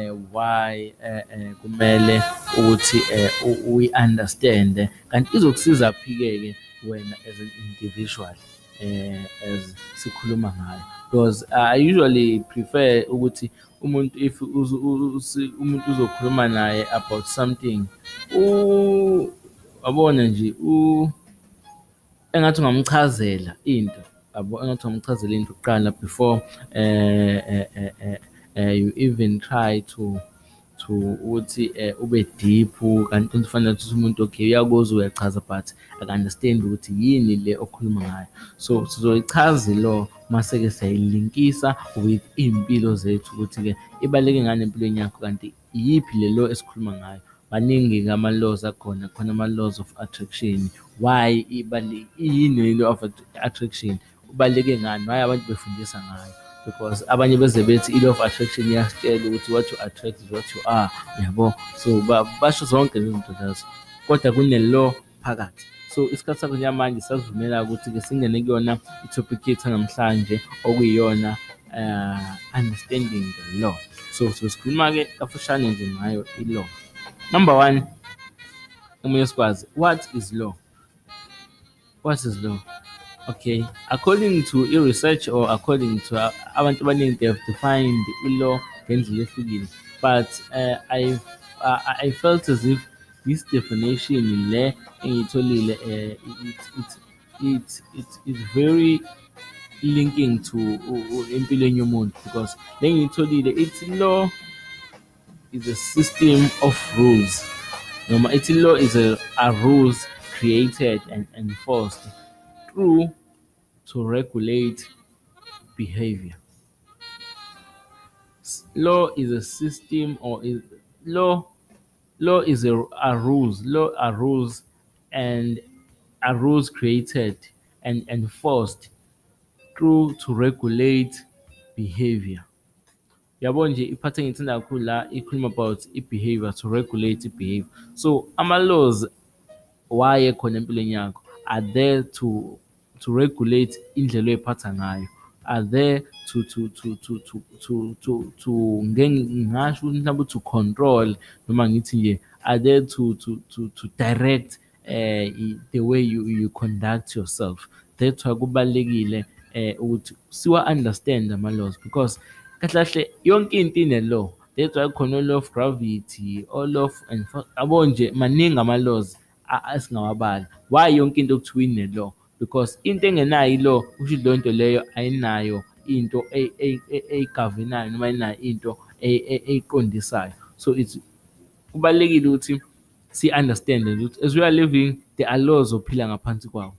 eh, why eh, eh, kumele ukuthi eh, u- uyi-understand kanti izokusiza phi-ke ke wena as an individual eh, as sikhuluma ngayo? Because I usually prefer ukuthi umuntu if uzu- u- usi- umuntu uzokhuluma naye about something u wabona nje u engathi ungamchazela into yabo engathi ungamchazela into kuqala before eh eh eh, eh, eh, you even try to to ukuthi eh, ube deep kanti kufanele ukuthi umuntu okay uyakuzwa uyachaza but aka-understand ukuthi yini le okhuluma ngayo. So sizoyichaza lo mase-ke siyayilinkisa with iy'mpilo zethu ukuthi-ke ibaluleke ngani empilweni yakho kanti iyiphi le law esikhuluma ngayo? Maningi-ke ama-laws akhona khona ama-laws of attraction. Why ibale- iyini le law of attraction? Ubaluleke ngani? Why abantu befundisa ngayo? Because abanye beze bethi i-law of attraction iyasitshela ukuthi what you attract is what you are. Yabo so ba- basho zonke lezo zinto lezo. Kodwa kune-law phakathi. So isikhathi sakho njengamanje sasivumela ukuthi-ke singene kuyona i-topic yethu namhlanje okuyiyona uh, understanding the law. So sosikhuluma-ke kafushane nje ngayo i-law. Number one omunye sikwazi what is law? What is law okay according to i-research or according to abantu abaningi they have defined i-law but uh, I, uh, I felt as if this definition le engiyitholile uh, it, it, it, it, it's very linking to empilweni yomuntu because le ngiyitholile ithi law is a system of rules. Noma ithi law is a, a rules created and enforced through to regulate behavior. Law is a system or is law law is a, a rules law are rules and are rules created and enforced through to regulate behavior. yabo nje iphathe ngithanda kakhulu la ikhuluma about i-behavior to regulate i-behavior so ama-laws why ekhona empilweni yakho are there to to regulate indlela oyiphatha ngayo. Are there to to to to to to to to mhlawumbe to control noma ngithi nje are there to to to to direct i- the way you you conduct yourself? That's kubalekile eh ukuthi siwa understand ama laws because kahle kahle yonke into ine law that's why khona law of gravity all of and abo nje maningi ama laws a- esingawabala why yonke into kuthiwa ine law because into engenayo i-law kusho ukuthi leyo nto leyo ayinayo into e- e- e- eyigavenayo noma ayinayo into e- e- eyiqondisayo. So it's kubalulekile ukuthi si-understand ukuthi as we are living there are laws ophila ngaphansi kwawo.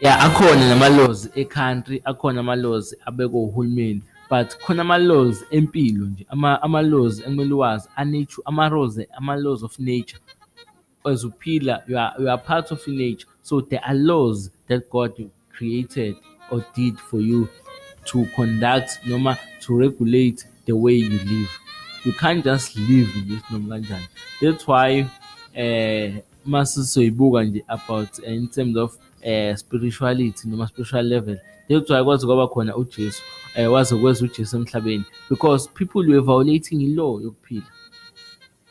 Ya akhona nama-laws e-country akhona ama-laws abekwe uhulumeni but khona ama-laws empilo nje ama- ama-laws ekumele uwazi anature ama-laws ama-laws of nature. As uphila you are, you are part of nature so there are laws that god created or did for you to conduct noma to regulate the way you live. You can't just live nje noma kanjani that's why eh mase soyibuka about eh, in terms of eh spirituality noma spiritual level that's why kwazi kwaba khona uJesu eh waze kweza uJesu emhlabeni. Because people were violating i-law yokuphila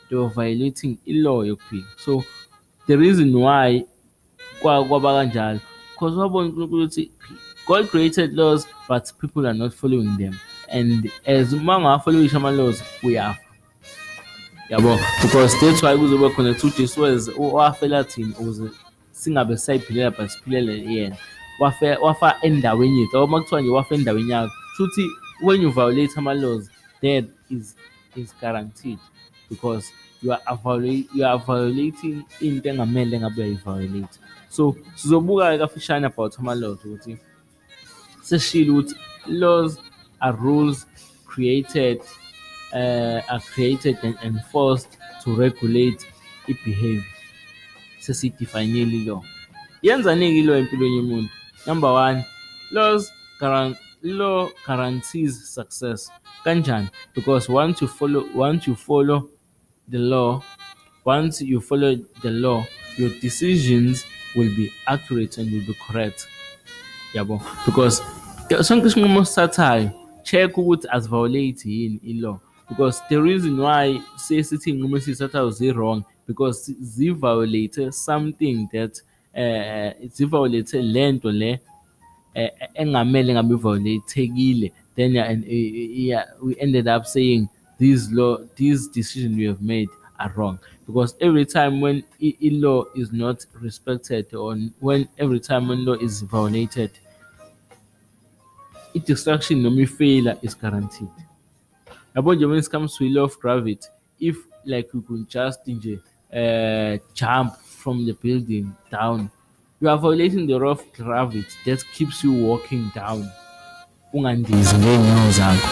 they were violating i-law yokuphila so the reason why kwa- kwaba kanjalo because wabona uNkulunkulu ukuthi God created laws but people are not following them. And as uma ungawafollowisha ama-laws uyafa. Yabo because that's why kuzoba khona kuthi ujesu weze wafela thina ukuze singabe sisayiphilela but siphilele yena. Wafe wafa endaweni yethu yabo uma kuthiwa nje wafa endaweni yakho shuthi when you violate ama-laws death is is guaranteed. Because you are violate, you are violating into engamele ngabe uyayi-violate so sizobuka-ke kafishane about ama-laws ukuthi sesishilo ukuthi laws are rules created uh, are created and enforced to regulate i-behavior sesiyidefayinile i-law yenzani-ke i-law empilweni yomuntu. Number one laws guaran- law guarantees success. Kanjani? Because once you follow once you follow the law once you follow the law your decisions will be accurate and will be correct. Yabo? Because ke- sonke isinqumo osithathayo check ukuthi aziviolate yini i-law because the reason why sesithi inqumo esiyithathayo zi-wrong because zi-violate something that uh, zi-violate le nto le eh, engamele ngabe iviolatekile then we ended up saying these law these decisions we have made are wrong. Because every time when law is not respected or when every time when law is violated i-destruction noma i-failure is guaranteed. Yabo nje when it comes to law of gravity if like you could just uh, jump from the building down you are violating the law of gravity that keeps you walking down. Ungandizi ngey'nyawo zakho.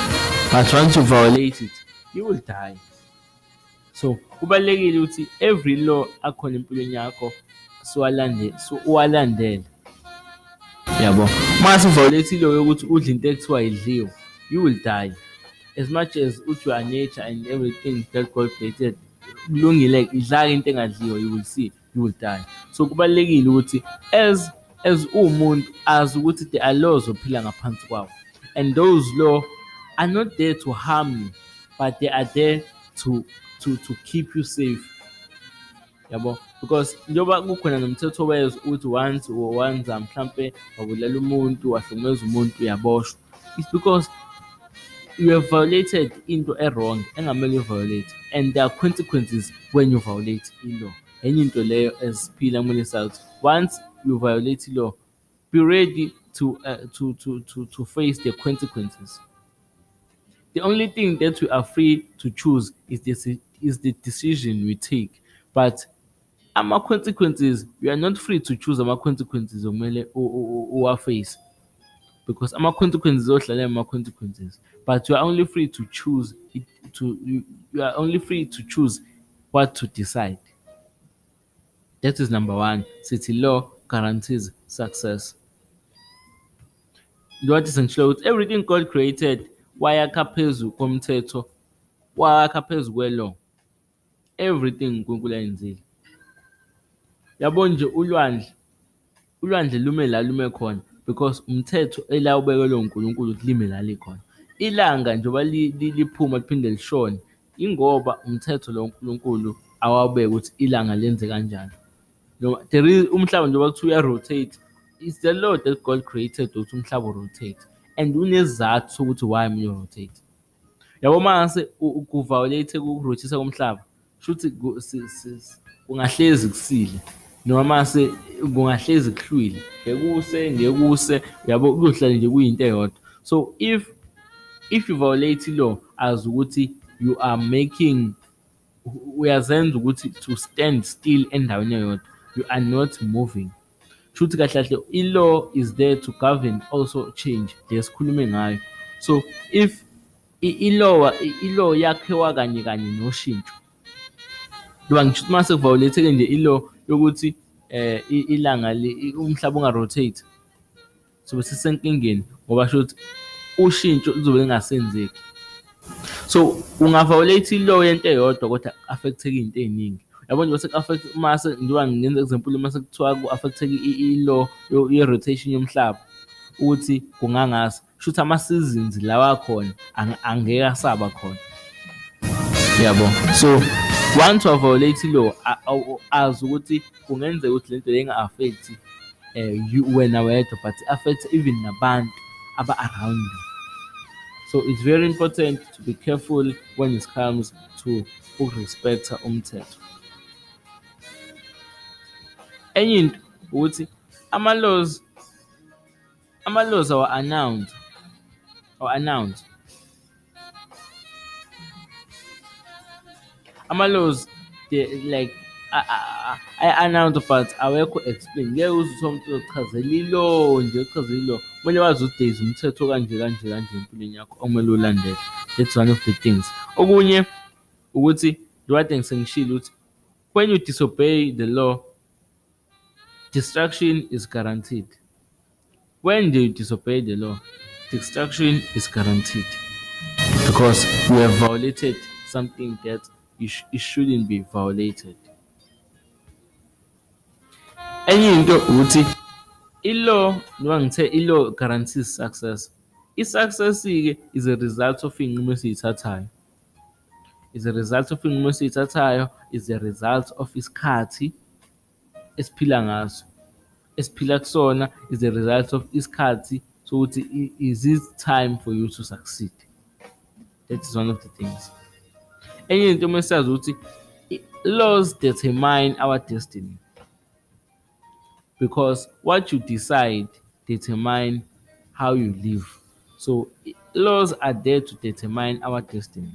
But once you violate it you will die. So kubalulekile ukuthi every law akhona empilweni yakho siwalandele so uwalandele. Yabo? Uma siviolate ilo yokuthi udla into ekuthiwa idliwe you will die. As much as uthi you are nature and everything that God created kulungile idlaka into engadliwa you will see you will die. So kubalulekile ukuthi as as uwumuntu azi ukuthi there are laws ophila ngaphansi kwawo. And those law are not there to harm you. But they are there to to to keep you safe. Yabo? Because njengoba kukhona nomthetho wezwe ukuthi once wanza mhlampe wabulala umuntu wahlukumeza umuntu uyaboshwa. It's because you have violated into e-wrong engamele uviolate and there are consequences when you violate i-law. Enye into leyo esiphila kumele sazi once you violate i-law be ready to, uh, to, to, to, to face the consequences the only thing that we are free to choose is the, is the decision we take. But our consequences, we are not free to choose our consequences okumele uwaface because our consequences odlala our consequences. but you are only free to choose it, to you, you are only free to choose what to decide. That is number one. City law guarantees success. Njengoba sengishilo ukuthi everything god created wayakha phezu komthetho wakha phezu kwe-law. Everything unkulunkulu ayenzile. Yabo nje ulwandle ulwandle lume la lume khona because umthetho ela ubekelwe uNkulunkulu ukuthi lime la likhona. Ilanga njengoba liphuma liphinde lishone ingoba umthetho lo uNkulunkulu awabeka ukuthi ilanga lenze kanjani. Noma there is umhlaba njengoba kuthiwa uya-rotate it's the law that God created ukuthi umhlaba urotate. And unesizathu sokuthi why kumele urotate. Yabo mase kuviolate ukurothisa komhlaba shuthi kungahlezi kusile noma mase kungahlezi kuhlwile. Ngekuse ngekuse yabo kuyohlala nje kuyinto eyodwa. So if if you violate law as ukuthi you are making uyazenza ukuthi to stand still endaweni eyodwa you are not moving. Shuthi kahle kahle i-law is there to govern also change le sikhulume ngayo. So if i-law i-law yakhiwa kanye kanye noshintsho ngoba ngisho ukuthi mase kuviolate nje i-law yokuthi eh ilanga umhlaba ungarotate sobe sisenkingeni ngoba shothi ushintsho lizobe lingasenzeki so ungaviolate i-law yento eyodwa kodwa affecteke into ey'ningi. Yabo nje bese ku-affect mase njengoba ngenza example mase kuthiwa ku-affecteke i-law ye-rotation yomhlaba ukuthi kungangasa shuthi ama-seasons lawa khona. Yabo so once waviolate law azi ukuthi kungenzeka ukuthi lento inga-affect um wena wedwa but affect even nabantu aba-around you. So it's very important to be careful when it comes to ukurespecta umthetho enye into ukuthi ama-laws ama-laws awa announced or announced ama-laws they like i-announce but awekho explain. Ngeke uze uthole umuntu ochazela ilo nje ochazela ilo kumele wazi ukuthi there is umthetho kanje kanje kanje empilweni yakho okumele ulandele. That's one of the things. Okunye ukuthi njengoba sengishilo ukuthi when you disobey the law destruction is guaranteed. When you disobey the law destruction is guaranteed. Because you have violated something that it, sh shouldn't be violated. Enye into ukuthi i-law noma ngithe guarantees success. I-success-ke is a result of iy'nqumo esiy'thathayo. Is a result of iy'nqumo esiy'thathayo, is a result of isikhathi esiphila ngaso. Esiphila kusona is the result of isikhathi sokuthi is it time for you to succeed. That is one of the things. Enye into uma sazi ukuthi laws determine our destiny because what you decide determine how you live. So laws are there to determine our destiny.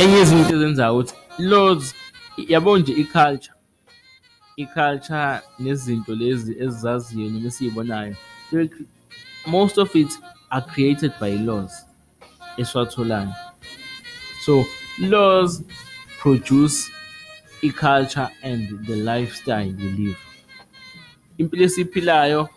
Enye izinto ezenzayo ukuthi laws yabo nje i-culture i-culture nezinto lezi ezizaziyo noma esiyibonayo most of it are created by laws esiwatholayo. So laws produce i-culture and the lifestyle you live. Impilo esiyiphilayo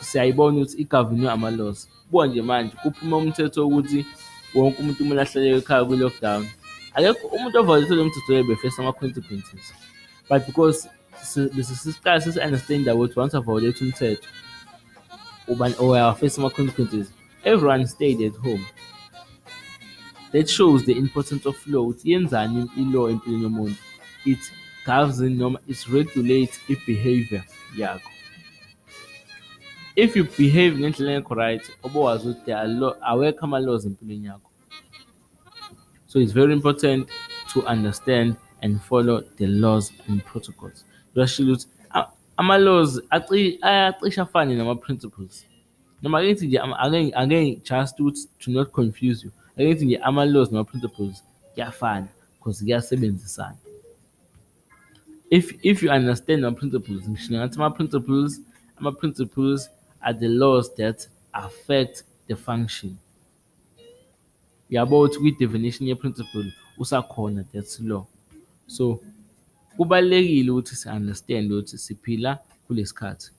siyayibona ukuthi igavunwe ama-laws. Buka nje manje kuphuma umthetho wokuthi wonke umuntu kumele ahlale ekhaya kwi-lockdown. Akekho umuntu o-violate-e lo mthetho loyo ube-face ama-consequences. But because besiqala sesi-understand-a ukuthi once wa-violate umthetho uyawa-face ama-consequences, everyone stayed at home. That shows the importance of law yenzani i-law empilweni yomuntu. It governs noma it regulates i-behaviour yakho. If you behave ngendlela engekho right, obowazi ukuthi awekho ama-laws empilweni yakho. So it's very important to understand and follow the laws and protocols. Kuyashiwo ukuthi ama-laws ayacishe afane nama-principles. Noma ake ngithi nje ake just ukuthi to not confuse you, ake ngithi nje ama-laws nama-principles kuyafana because kuyasebenzisana. If if you understand ama-principles, ngisho ngathi ama-principles ama-principles are the laws that affect the function. Uyabo ukuthi kwi-definition ye-principle usakhona that that's law. So kubalulekile ukuthi si-understand ukuthi siphila kulesi khathi.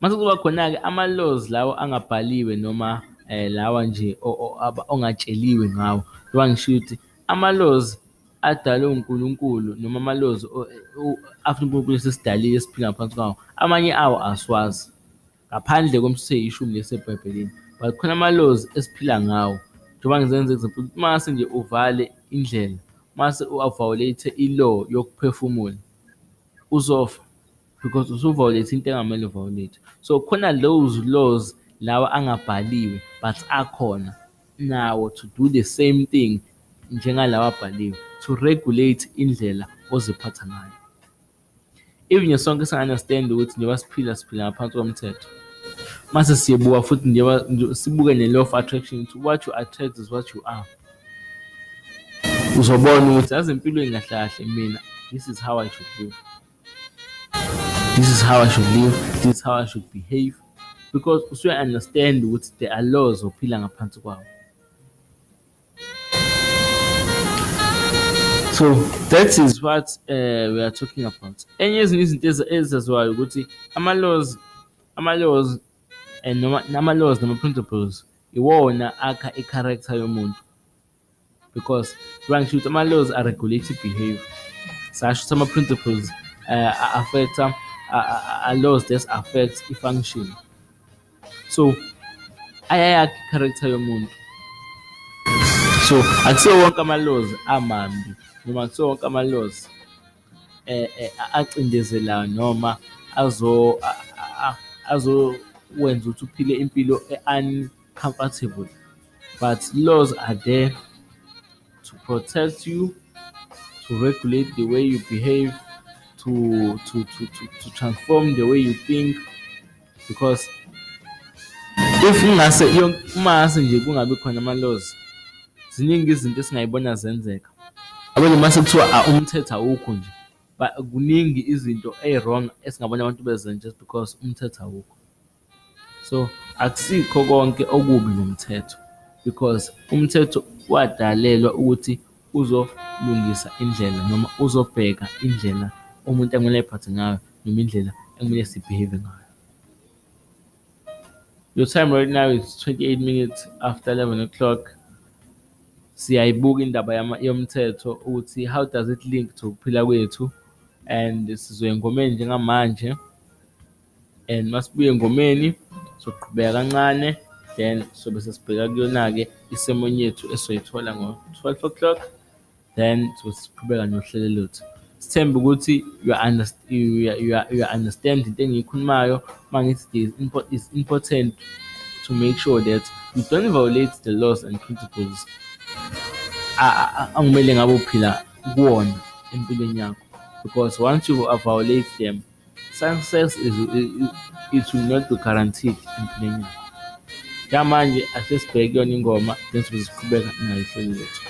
Mase kuba khona-ke ama-laws lawa angabhaliwe noma lawa nje ongatsheliwe ngawo njengoba ngisho ukuthi ama-laws adalwe uNkulunkulu noma ama-laws after uNkulunkulu esesidalile esiphila ngaphansi kwawo, amanye awo asiwazi ngaphandle kwemisebenzi eyishumi esebhayibhelini. But kukhona ama-laws esiphila ngawo njengoba ngizenza example mase nje uvale indlela, mase u-violate i-law yokuphefumula uzofa because usu-violate into engamele u-violate. So kukhona those laws lawa angabhaliwe but akhona nawo to do the same thing njengalawa abhaliwe to regulate indlela oziphatha ngayo. If nje sonke singa-understand ukuthi njengoba siphila siphila ngaphansi komthetho, mase sibuka futhi njengoba sibuke ne-law of attraction ukuthi what you attract is what you are. Uzobona ukuthi yazi empilweni kahle kahle mina this is how I should live. This is how I should live, this is how I should behave because usuya-understand ukuthi there are laws ophila ngaphansi kwawo. So that is what uh, we are talking about. Enye yezinye izinto ezaziwayo ukuthi ama-laws ama-laws and noma nama-laws nama-principles iwona akha i-character yomuntu because ukuthi ama-laws a-regulate i-behaviour. Sasho ukuthi ama-principles uh, affect-a are laws that affect i-function. So ayayakha i-character yomuntu. So akusiwo wonke ama-laws amambi noma akusiwo wonke ama-laws acindezelayo noma azo azokwenza ukuthi uphile impilo e-uncomfortable but laws are there to protect you, to regulate the way you behave, to to to to to transform the way you think because if mase nje kungabi khona ama-laws ziningi izinto esingayibona zenzeka. Yabo mase kuthiwa umthetho awukho nje kuningi izinto ey-wrong esingabona abantu bezenza just because umthetho awukho. So akusikho konke okubi ngomthetho because umthetho wadalelwa ukuthi uzolungisa indlela noma uzobheka indlela umuntu ekumele ay'phathe ngayo noma indlela ekumele sibhehave ngayo. Your time right now is twenty-eight minutes after eleven o'clock. Siyayibuka indaba yomthetho ukuthi how does it link to ukuphila kwethu and sizoya engomeni njengamanje and masibuya engomeni soqhubeka kancane then sobe sesibheka kuyona-ke isermon yethu esoyithola ngo-twelve o'clock. Then sobe siqhubeka nohlelo lethu sithembe ukuthi you understand, you, you, you understand into engiyikhulumayo. Uma ngithi it's important to make sure that you don't violate the laws and principles angumele ngabe uphila kuwona empilweni yakho. Because once you violate them success is it, it will not be guaranteed empilweni yakho njengamanje asesibheke kuyona ingoma then sibe siqhubeka nayo ihlelo lethu